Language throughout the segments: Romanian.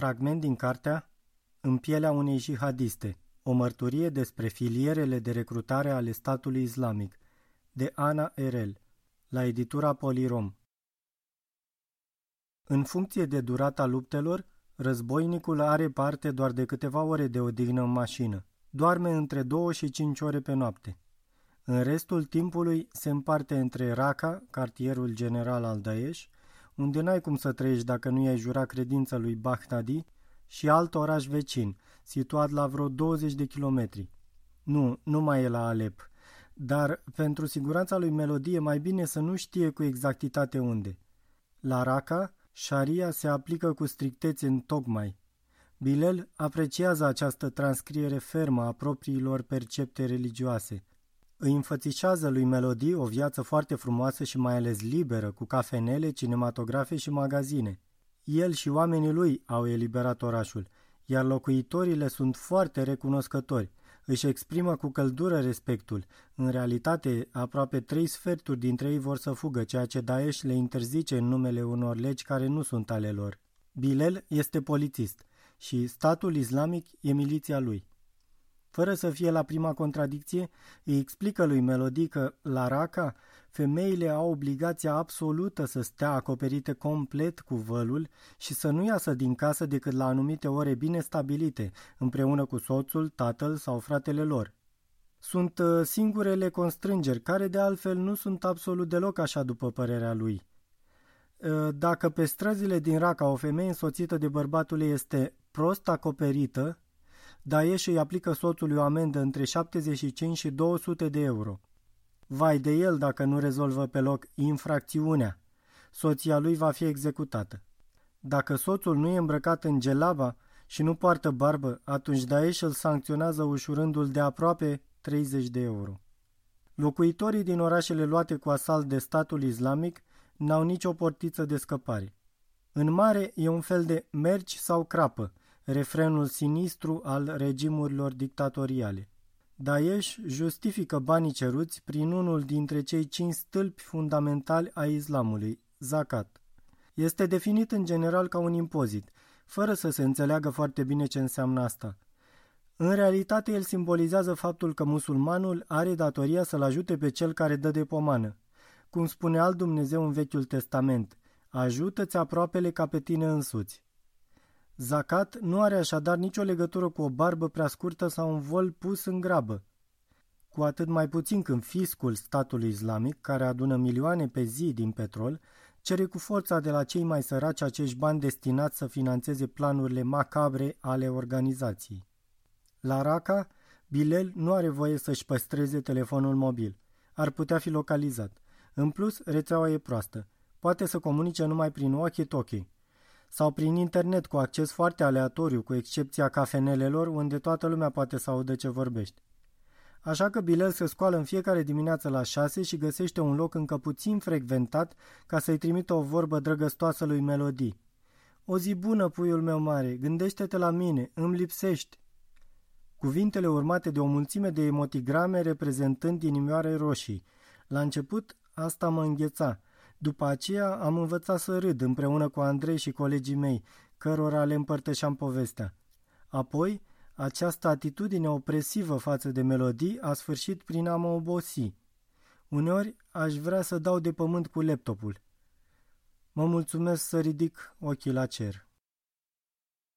Fragment din cartea În pielea unei jihadiste, o mărturie despre filierele de recrutare ale statului islamic, de Ana Erel, la editura Polirom. În funcție de durata luptelor, războinicul are parte doar de câteva ore de odihnă în mașină. Doarme între 2 și 5 ore pe noapte. În restul timpului se împarte între Raqqa, cartierul general al Daesh, unde n-ai cum să trăiești dacă nu i-ai jurat credința lui Baghdadi, și alt oraș vecin, situat la vreo 20 de kilometri. Nu, nu mai e la Alep, dar pentru siguranța lui Melodie mai bine să nu știe cu exactitate unde. La Raqqa, șaria se aplică cu strictețe în tocmai. Bilel apreciază această transcriere fermă a propriilor percepte religioase – îi înfățișează lui Melodie o viață foarte frumoasă și mai ales liberă, cu cafenele, cinematografe și magazine. El și oamenii lui au eliberat orașul, iar locuitorii le sunt foarte recunoscători. Își exprimă cu căldură respectul. În realitate, aproape trei sferturi dintre ei vor să fugă, ceea ce Daesh le interzice în numele unor legi care nu sunt ale lor. Bilel este polițist și statul islamic e miliția lui. Fără să fie la prima contradicție, îi explică lui Melody că, la Raca, femeile au obligația absolută să stea acoperite complet cu vălul și să nu iasă din casă decât la anumite ore bine stabilite, împreună cu soțul, tatăl sau fratele lor. Sunt uh, singurele constrângeri, care de altfel nu sunt absolut deloc așa după părerea lui. Uh, dacă pe străzile din Raca o femeie însoțită de bărbatul ei este prost acoperită, Daesh îi aplică soțului o amendă între 75 și 200 de euro. Vai de el dacă nu rezolvă pe loc infracțiunea. Soția lui va fi executată. Dacă soțul nu e îmbrăcat în gelaba și nu poartă barbă, atunci Daesh îl sancționează ușurându-l de aproape 30 de euro. Locuitorii din orașele luate cu asalt de statul islamic n-au nicio portiță de scăpare. În mare e un fel de merci sau crapă, refrenul sinistru al regimurilor dictatoriale. Daesh justifică banii ceruți prin unul dintre cei cinci stâlpi fundamentali ai islamului, zakat. Este definit în general ca un impozit, fără să se înțeleagă foarte bine ce înseamnă asta. În realitate, el simbolizează faptul că musulmanul are datoria să-l ajute pe cel care dă de pomană. Cum spune alt Dumnezeu în Vechiul Testament, ajută-ți aproapele ca pe tine însuți. Zakat nu are așadar nicio legătură cu o barbă prea scurtă sau un vol pus în grabă. Cu atât mai puțin când fiscul statului islamic, care adună milioane pe zi din petrol, cere cu forța de la cei mai săraci acești bani destinați să financeze planurile macabre ale organizației. La Raqqa, Bilel nu are voie să-și păstreze telefonul mobil. Ar putea fi localizat. În plus, rețeaua e proastă. Poate să comunice numai prin walkie-talkie sau prin internet cu acces foarte aleatoriu, cu excepția cafenelelor, unde toată lumea poate să audă ce vorbești. Așa că Bilel se scoală în fiecare dimineață la șase și găsește un loc încă puțin frecventat ca să-i trimită o vorbă drăgăstoasă lui Melodii. O zi bună, puiul meu mare, gândește-te la mine, îmi lipsești. Cuvintele urmate de o mulțime de emotigrame reprezentând inimioare roșii. La început, asta mă îngheța, după aceea am învățat să râd împreună cu Andrei și colegii mei, cărora le împărtășeam povestea. Apoi, această atitudine opresivă față de melodii a sfârșit prin a mă obosi. Uneori aș vrea să dau de pământ cu laptopul. Mă mulțumesc să ridic ochii la cer.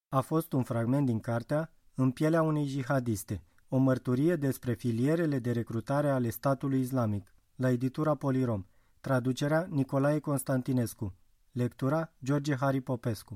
A fost un fragment din cartea În pielea unei jihadiste, o mărturie despre filierele de recrutare ale statului islamic, la editura Polirom. Traducerea Nicolae Constantinescu. Lectura George Hari Popescu